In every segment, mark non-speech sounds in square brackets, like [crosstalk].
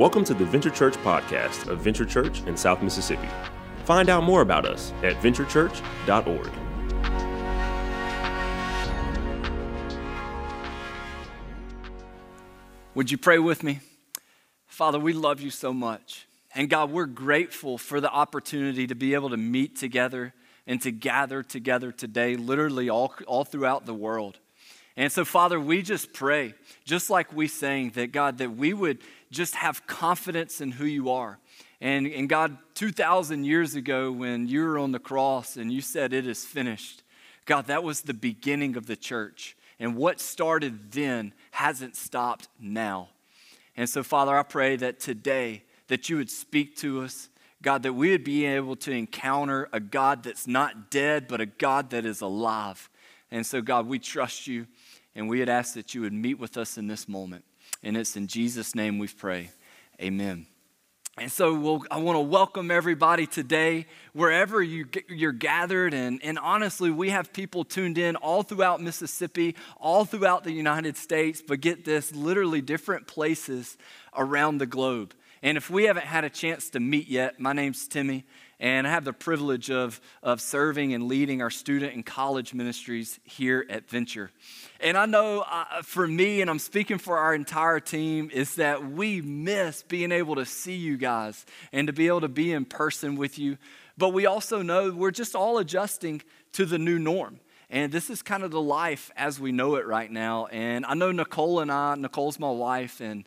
Welcome to the Venture Church podcast of Venture Church in South Mississippi. Find out more about us at venturechurch.org. Would you pray with me? Father, we love you so much. And God, we're grateful for the opportunity to be able to meet together and to gather together today, literally all, all throughout the world. And so, Father, we just pray, just like we sang, that God, that we would just have confidence in who you are. And, and God, 2,000 years ago, when you were on the cross and you said, It is finished, God, that was the beginning of the church. And what started then hasn't stopped now. And so, Father, I pray that today that you would speak to us, God, that we would be able to encounter a God that's not dead, but a God that is alive. And so, God, we trust you, and we would ask that you would meet with us in this moment. And it's in Jesus' name we pray. Amen. And so we'll, I want to welcome everybody today, wherever you, you're gathered. And, and honestly, we have people tuned in all throughout Mississippi, all throughout the United States, but get this literally different places around the globe. And if we haven't had a chance to meet yet, my name's Timmy, and I have the privilege of, of serving and leading our student and college ministries here at Venture. And I know uh, for me, and I'm speaking for our entire team, is that we miss being able to see you guys and to be able to be in person with you. But we also know we're just all adjusting to the new norm. And this is kind of the life as we know it right now. And I know Nicole and I, Nicole's my wife, and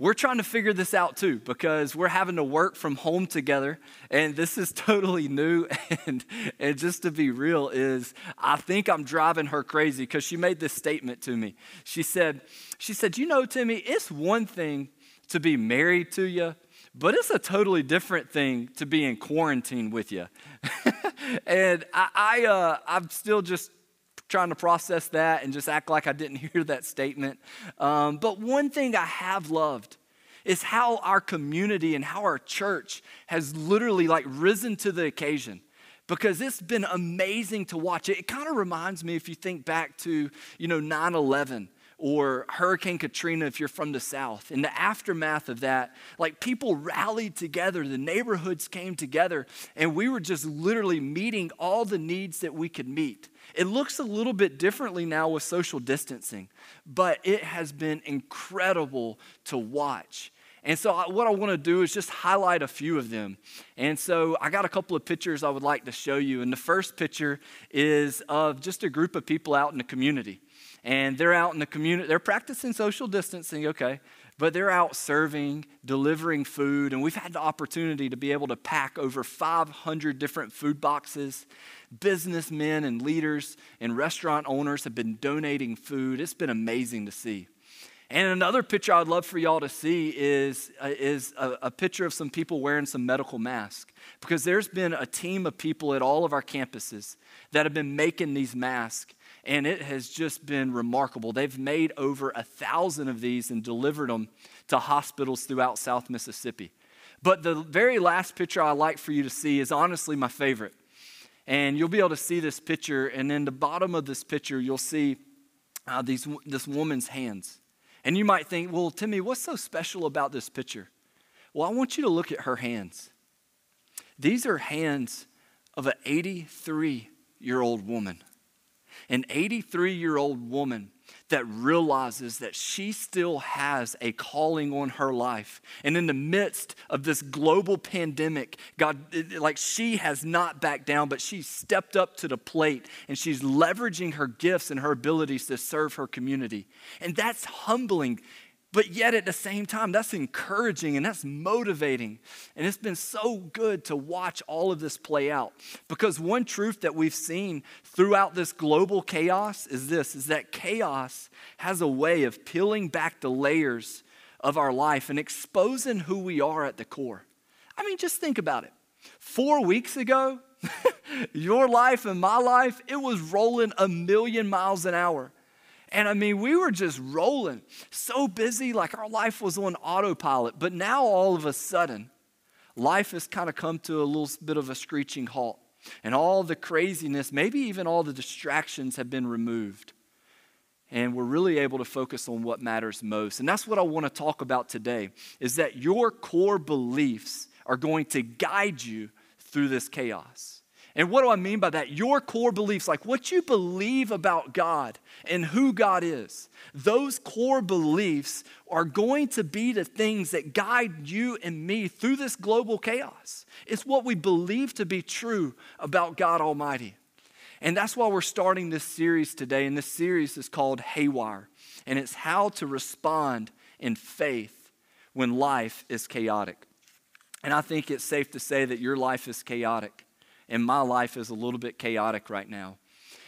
we're trying to figure this out too because we're having to work from home together and this is [laughs] totally new and, and just to be real is i think i'm driving her crazy because she made this statement to me she said she said you know timmy it's one thing to be married to you but it's a totally different thing to be in quarantine with you [laughs] and i, I uh, i'm still just trying to process that and just act like I didn't [laughs] hear that statement. Um, but one thing I have loved is how our community and how our church has literally like risen to the occasion because it's been amazing to watch it. It kind of reminds me if you think back to, you know, 9 11 or Hurricane Katrina if you're from the South. In the aftermath of that, like people rallied together, the neighborhoods came together, and we were just literally meeting all the needs that we could meet. It looks a little bit differently now with social distancing, but it has been incredible to watch. And so, what I want to do is just highlight a few of them. And so, I got a couple of pictures I would like to show you. And the first picture is of just a group of people out in the community. And they're out in the community, they're practicing social distancing, okay, but they're out serving, delivering food. And we've had the opportunity to be able to pack over 500 different food boxes businessmen and leaders and restaurant owners have been donating food. It's been amazing to see. And another picture I'd love for y'all to see is, uh, is a, a, picture of some people wearing some medical masks. Because there's been a team of people at all of our campuses that have been making these masks, and it has just been remarkable. They've made over a thousand of these and delivered them to hospitals throughout South Mississippi. But the very last picture I like for you to see is honestly my favorite. And you'll be able to see this picture. And in the bottom of this picture, you'll see uh, these, this woman's hands. And you might think, well, Timmy, what's so special about this picture? Well, I want you to look at her hands. These are hands of an 83 year old woman. An 83 year old woman that realizes that she still has a calling on her life. And in the midst of this global pandemic, God, like she has not backed down, but she's stepped up to the plate and she's leveraging her gifts and her abilities to serve her community. And that's humbling but yet at the same time, that's encouraging and that's motivating. And it's been so good to watch all of this play out. Because one truth that we've seen throughout this global chaos is this is that chaos has a way of peeling back the layers of our life and exposing who we are at the core. I mean, just think about it. Four weeks ago, [laughs] your life and my life, it was rolling a million miles an hour. And I mean, we were just rolling, so busy, like our life was on autopilot. But now all of a sudden, life has kind of come to a little bit of a screeching halt. And all the craziness, maybe even all the distractions have been removed. and we're really able to focus on what matters most. And that's what I want to talk about today is that your core beliefs are going to guide you through this chaos. And what do I mean by that? Your core beliefs, like what you believe about God and who God is, those core beliefs are going to be the things that guide you and me through this global chaos. It's what we believe to be true about God Almighty. And that's why we're starting this series today. And this series is called Haywire. And it's how to respond in faith when life is chaotic. And I think it's safe to say that your life is chaotic. And my life is a little bit chaotic right now.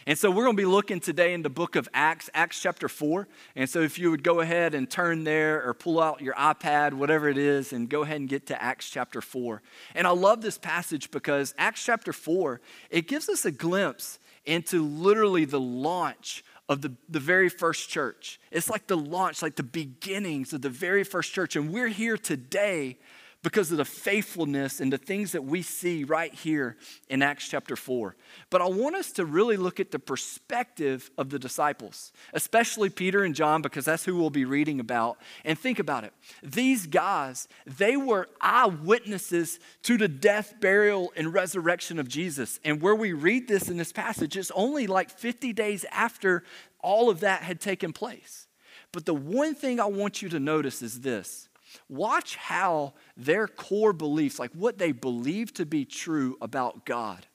And so we're going to be looking today in the book of Acts, Acts chapter 4. And so if you would go ahead and turn there or pull out your iPad, whatever it is, and go ahead and get to Acts chapter 4. And I love this passage because Acts chapter 4, it gives us a glimpse into literally the launch of the, the very first church. It's like the launch, like the beginnings of the very first church. And we're here today because of the faithfulness and the things that we see right here in Acts chapter 4. But I want us to really look at the perspective of the disciples, especially Peter and John, because that's who we'll be reading about. And think about it. These guys, they were eyewitnesses to the death, burial, and resurrection of Jesus. And where we read this in this passage, it's only like 50 days after all of that had taken place. But the one thing I want you to notice is this Watch how their core beliefs, like what they believe to be true about God,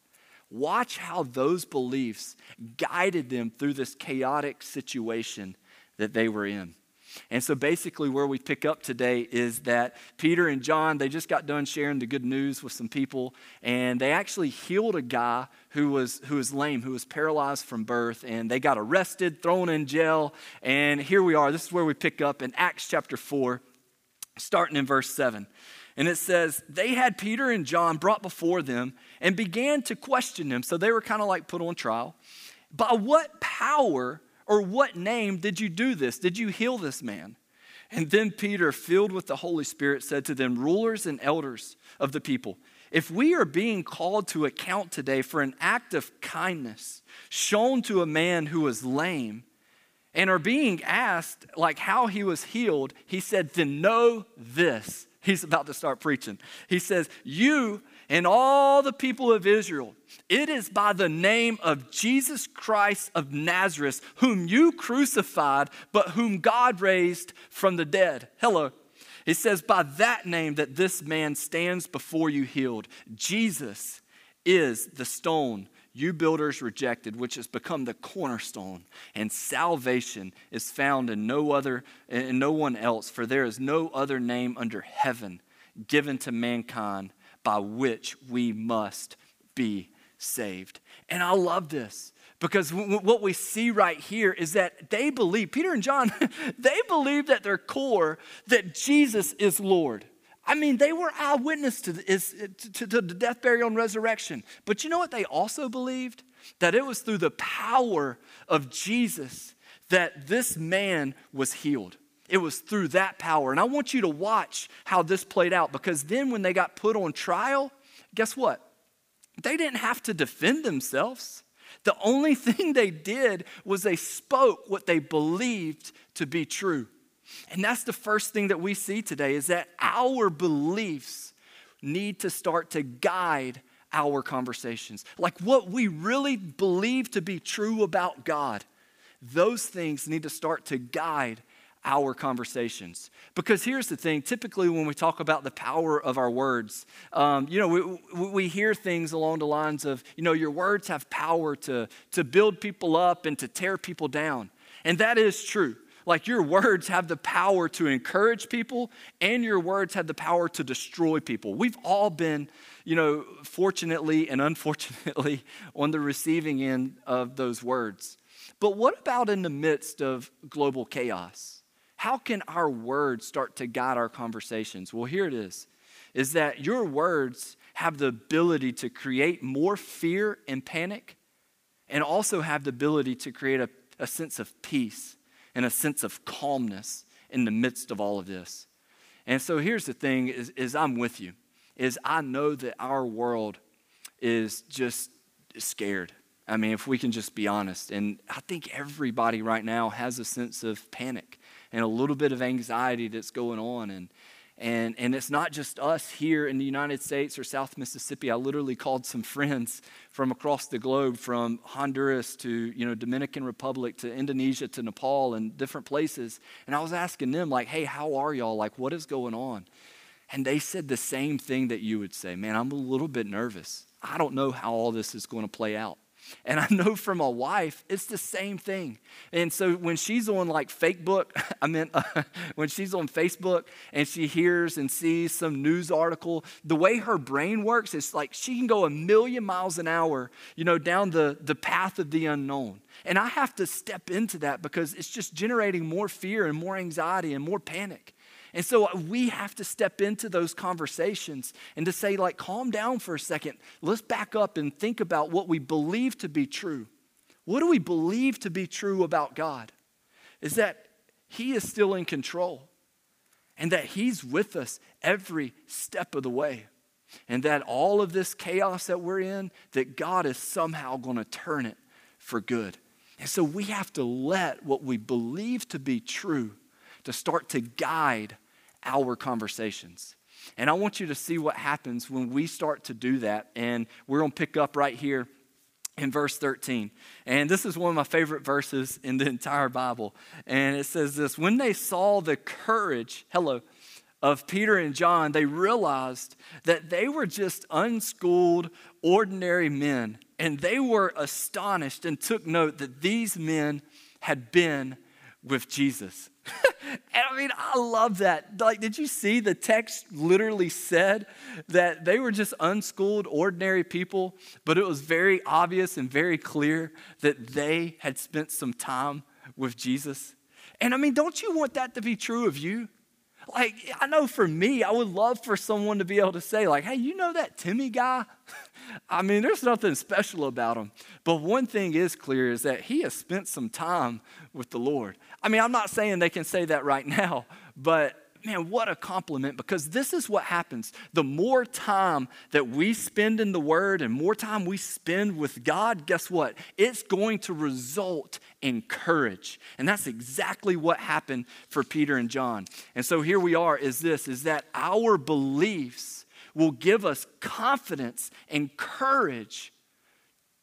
watch how those beliefs guided them through this chaotic situation that they were in. And so basically, where we pick up today is that Peter and John, they just got done sharing the good news with some people, and they actually healed a guy who was, who was lame, who was paralyzed from birth, and they got arrested, thrown in jail. And here we are. This is where we pick up in Acts chapter 4 starting in verse 7. And it says, They had Peter and John brought before them and began to question them. So they were kind of like put on trial. By what power or what name did you do this? Did you heal this man? And then Peter, filled with the Holy Spirit, said to them, Rulers and elders of the people, if we are being called to account today for an act of kindness shown to a man who was lame, and are being asked like how he was healed, he said, Then know this. He's about to start preaching. He says, You and all the people of Israel, it is by the name of Jesus Christ of Nazareth, whom you crucified, but whom God raised from the dead. Hello. He says, By that name that this man stands before you healed. Jesus is the stone you builders rejected, which has become the cornerstone, and salvation is found in no other in no one else, for there is no other name under heaven given to mankind by which we must be saved. And I love this because what we see right here is that they believe, Peter and John, [laughs] they believe at their core that Jesus is Lord. I mean, they were eyewitness to, the, to, to the death, burial, and resurrection. But you know what they also believed? That it was through the power of Jesus that this man was healed. It was through that power. And I want you to watch how this played out because then when they got put on trial, guess what? They didn't have to defend themselves. The only [laughs] thing they did was they spoke what they believed to be true. And that's the first thing that we see today is that our beliefs need to start to guide our conversations. Like what we really believe to be true about God, those things need to start to guide our conversations. Because here's the thing typically, when we talk about the power of our words, um, you know, we, we hear things along the lines of, you know, your words have power to, to build people up and to tear people down. And that is true. Like your words have the power to encourage people, and your words have the power to destroy people. We've all been, you know, fortunately and unfortunately [laughs] on the receiving end of those words. But what about in the midst of global chaos? How can our words start to guide our conversations? Well, here it is is that your words have the ability to create more fear and panic, and also have the ability to create a, a sense of peace and a sense of calmness in the midst of all of this. And so here's the thing is, is I'm with you, is I know that our world is just scared. I mean, if we can just be honest. And I think everybody right now has a sense of panic and a little bit of anxiety that's going on. And, and, and it's not just us here in the United States or South Mississippi. I literally called some friends from across the globe, from Honduras to you know, Dominican Republic to Indonesia to Nepal and different places. And I was asking them, like, hey, how are y'all? Like, what is going on? And they said the same thing that you would say man, I'm a little bit nervous. I don't know how all this is going to play out. And I know from my wife, it's the same thing. And so when she's on like Facebook, [laughs] I mean, uh, [laughs] when she's on Facebook and she hears and sees some news article, the way her brain works, it's like she can go a million miles an hour, you know, down the, the path of the unknown. And I have to step into that because it's just generating more fear and more anxiety and more panic. And so we have to step into those conversations and to say, like, calm down for a second. Let's back up and think about what we believe to be true. What do we believe to be true about God? Is that He is still in control and that He's with us every step of the way. And that all of this chaos that we're in, that God is somehow going to turn it for good. And so we have to let what we believe to be true to start to guide our conversations. And I want you to see what happens when we start to do that. And we're going to pick up right here in verse 13. And this is one of my favorite verses in the entire Bible. And it says this When they saw the courage, hello, of Peter and John, they realized that they were just unschooled, ordinary men. And they were astonished and took note that these men had been with Jesus. [laughs] and I mean, I love that. Like, did you see the text literally said that they were just unschooled, ordinary people, but it was very obvious and very clear that they had spent some time with Jesus? And I mean, don't you want that to be true of you? Like, I know for me, I would love for someone to be able to say, like, hey, you know that Timmy guy? [laughs] I mean, there's nothing special about him. But one thing is clear is that he has spent some time with the Lord. I mean, I'm not saying they can say that right [laughs] now, but man, what a compliment because this is what happens. The more time that we spend in the Word and more time we spend with God, guess what? It's going to result in courage. And that's exactly what happened for Peter and John. And so here we are is this is that our beliefs will give us confidence and courage.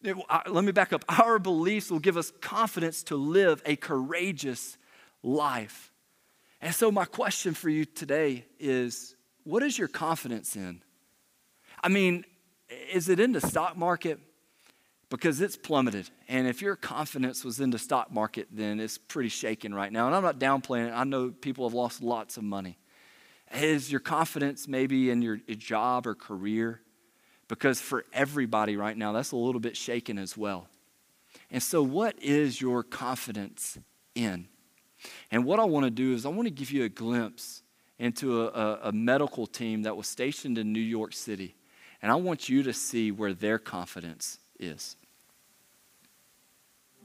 Uh, let me back up. Our beliefs will give us confidence to live a courageous life. And so, my question for you today is what is your confidence in? I mean, is it in the stock market? Because it's plummeted. And if your confidence was in the stock market, then it's pretty shaken right now. And I'm not downplaying it. I know people have lost lots of money. Is your confidence maybe in your job or career? Because for everybody right now, that's a little bit shaken as well. And so, what is your confidence in? And what I want to do is, I want to give you a glimpse into a, a, a, medical team that was stationed in New York City. And I want you to see where their confidence is.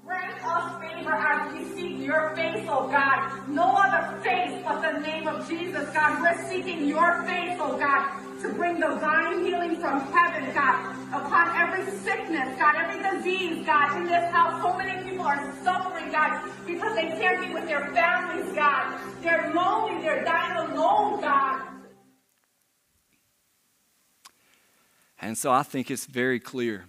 Favor as we seek your face, oh God. No other face but the name of Jesus, God. We're seeking your face, oh God, to bring divine healing from heaven, God, upon every sickness, God, every disease, God, in this house. So many people are suffering, God, because they can't be with their families, God. They're lonely, they're dying alone, God. And so I think it's very clear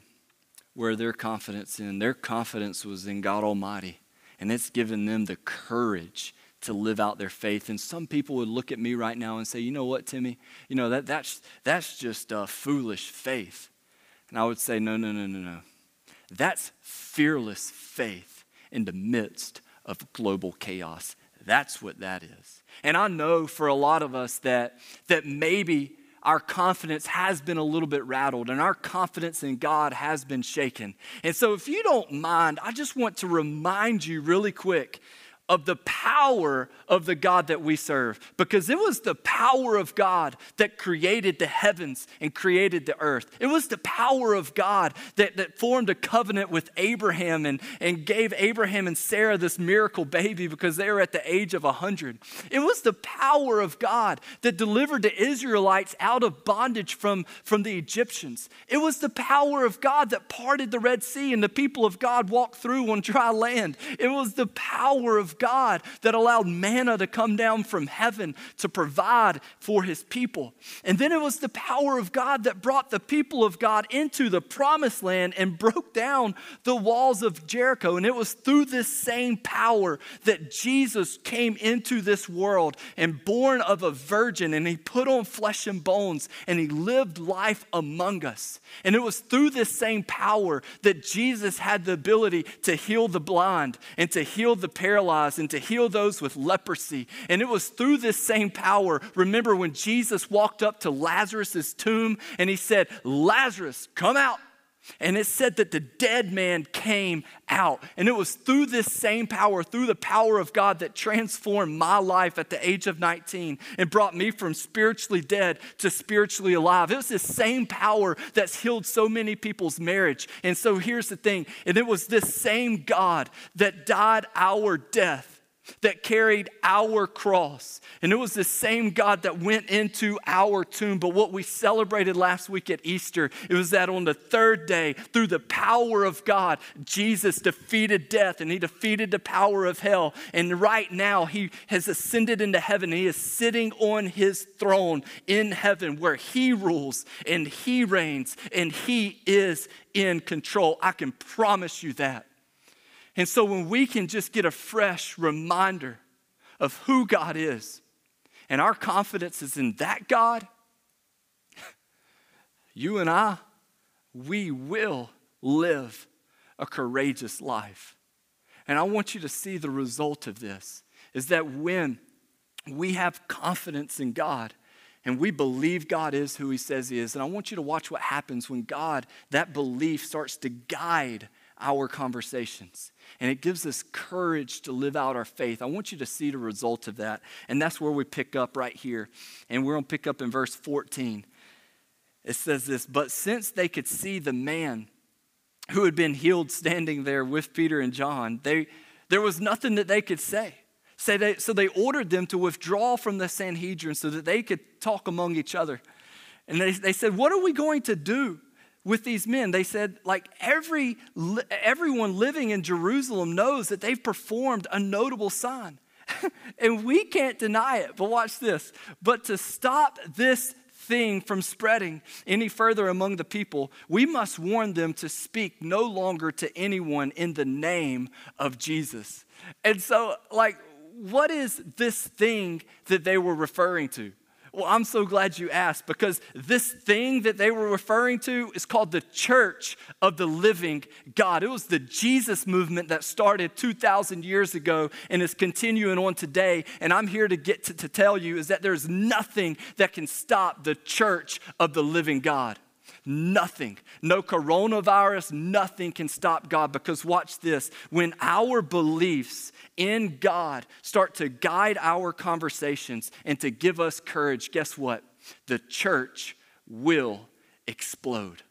where their confidence in. Their confidence was in God Almighty. And it's given them the courage to live out their faith. And some people would look at me right now and say, you know what, Timmy? You know, that, that's, that's just a foolish faith. And I would say, no, no, no, no, no. That's fearless faith in the midst of global chaos. That's what that is. And I know for a lot of us that, that maybe our confidence has been a little bit rattled and our confidence in God has been shaken. And so, if you don't mind, I just want to remind you really quick of the power of the God that we serve because it was the power of God that created the heavens and created the earth. It was the power of God that, that formed a covenant with Abraham and, and gave Abraham and Sarah this miracle baby because they were at the age of 100. It was the power of God that delivered the Israelites out of bondage from, from the Egyptians. It was the power of God that parted the Red Sea and the people of God walked through on dry land. It was the power of God that allowed manna to come down from heaven to provide for his people. And then it was the power of God that brought the people of God into the promised land and broke down the walls of Jericho. And it was through this same power that Jesus came into this world and born of a virgin and he put on flesh and bones and he lived life among us. And it was through this same power that Jesus had the ability to heal the blind and to heal the paralyzed and to heal those with leprosy. And it was through this same power. Remember when Jesus walked up to Lazarus' tomb and he said, Lazarus, come out. And it said that the dead man came out. And it was through this same power, through the power of God, that transformed my life at the age of 19 and brought me from spiritually dead to spiritually alive. It was this same power that's healed so many people's marriage. And so here's the thing and it was this same God that died our death that carried our cross. And it was the same God that went into our tomb. But what we celebrated last week at Easter, it was that on the third day, through the power of God, Jesus defeated death and he defeated the power of hell. And right now, he has ascended into heaven. He is sitting on his throne in heaven where he rules and he reigns and he is in control. I can promise you that. And so when we can just get a fresh reminder of who God is, and our confidence is in that God, [laughs] you and I, we will live a courageous life. And I want you to see the result of this is that when we have confidence in God and we believe God is who He says He is, and I want you to watch what happens when God, that belief starts to guide our conversations and it gives us courage to live out our faith. I want you to see the result of that. And that's where we pick up right here. And we're going to pick up in verse 14. It says this But since they could see the man who had been healed standing there with Peter and John, they, there was nothing that they could say. So they, so they ordered them to withdraw from the Sanhedrin so that they could talk among each other. And they, they said, What are we going to do? With these men. They said, like, every, everyone living in Jerusalem knows that they've performed a notable sign. [laughs] and we can't deny it. But watch this. But to stop this thing from spreading any further among the people, we must warn them to speak no longer to anyone in the name of Jesus. And so, like, what is this thing that they were referring to? Well, I'm so glad you asked because this thing that they were referring to is called the Church of the Living God. It was the Jesus movement that started 2,000 years ago and is continuing on today. And I'm here to get to, to tell you is that there's nothing that can stop the Church of the Living God. Nothing, no coronavirus, nothing can stop God because watch this. When our beliefs in God start to guide our conversations and to give us courage, guess what? The church will explode.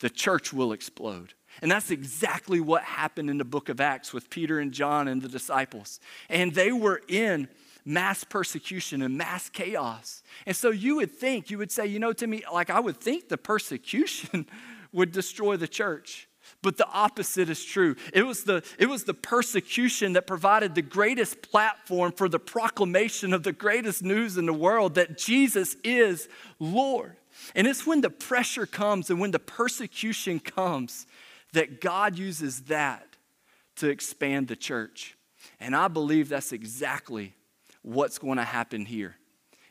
The church will explode. And that's exactly what happened in the book of Acts with Peter and John and the disciples. And they were in mass persecution and mass chaos. And so you would think, you would say, you know, to me, like I would think the persecution [laughs] would destroy the church. But the opposite is true. It was, the, it was the persecution that provided the greatest platform for the proclamation of the greatest news in the world that Jesus is Lord. And it's when the pressure comes and when the persecution comes that God uses that to expand the church. And I believe that's exactly what's going to happen here.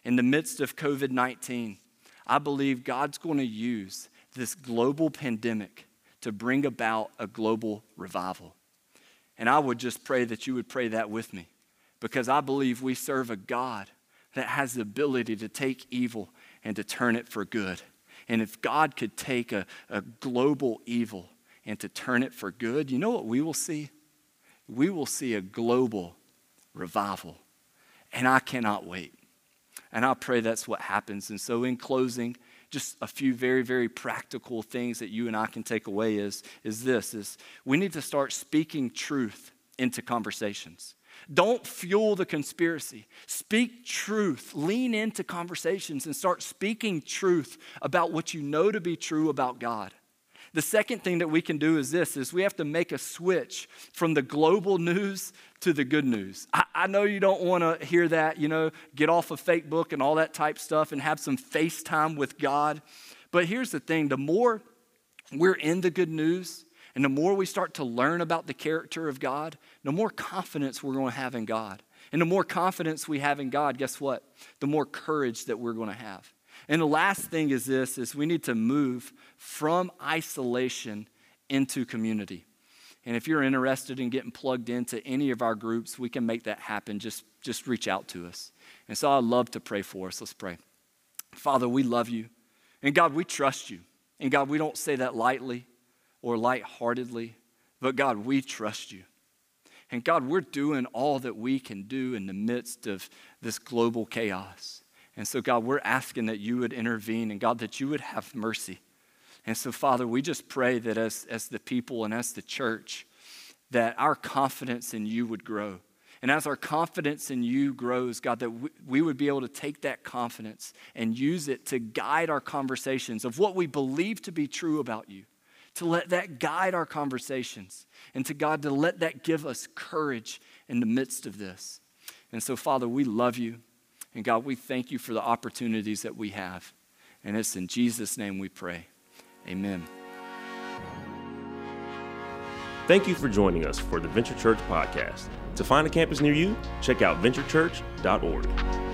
In the midst of COVID 19, I believe God's going to use this global pandemic to bring about a global revival. And I would just pray that you would pray that with me because I believe we serve a God that has the ability to take evil and to turn it for good. And if God could take a, a global evil and to turn it for good, you know what we will see? We will see a global revival. And I cannot wait. And I pray that's what happens. And so, in closing, just a few very, very practical things that you and I can take away is, is this is we need to start speaking truth into conversations. Don't fuel the conspiracy. Speak truth. Lean into conversations and start speaking truth about what you know to be true about God. The second thing that we can do is this is we have to make a switch from the global news to the good news. I, I know you don't want to hear that, you know, get off of fake book and all that type stuff and have some FaceTime with God. But here's the thing the more we're in the good news, and the more we start to learn about the character of God, the more confidence we're going to have in God. And the more confidence we have in God, guess what? The more courage that we're going to have. And the last thing is this is we need to move from isolation into community. And if you're interested in getting plugged into any of our groups, we can make that happen. Just, just reach out to us. And so I'd love to pray for us. Let's pray. Father, we love you. And God, we trust you. And God, we don't say that lightly or lightheartedly, but God, we trust you. And God, we're doing all that we can do in the midst of this global chaos. And so, God, we're asking that you would intervene and, God, that you would have mercy. And so, Father, we just pray that as, as the people and as the church, that our confidence in you would grow. And as our confidence in you grows, God, that we, we would be able to take that confidence and use it to guide our conversations of what we believe to be true about you to let that guide our conversations, and to God to let that give us courage in the midst of this. And so, Father, we love you. And God, we thank you for the opportunities that we have. And it's in Jesus' name we pray. Amen. Thank you for joining us for the Venture Church podcast. To find a campus near you, check out venturechurch.org.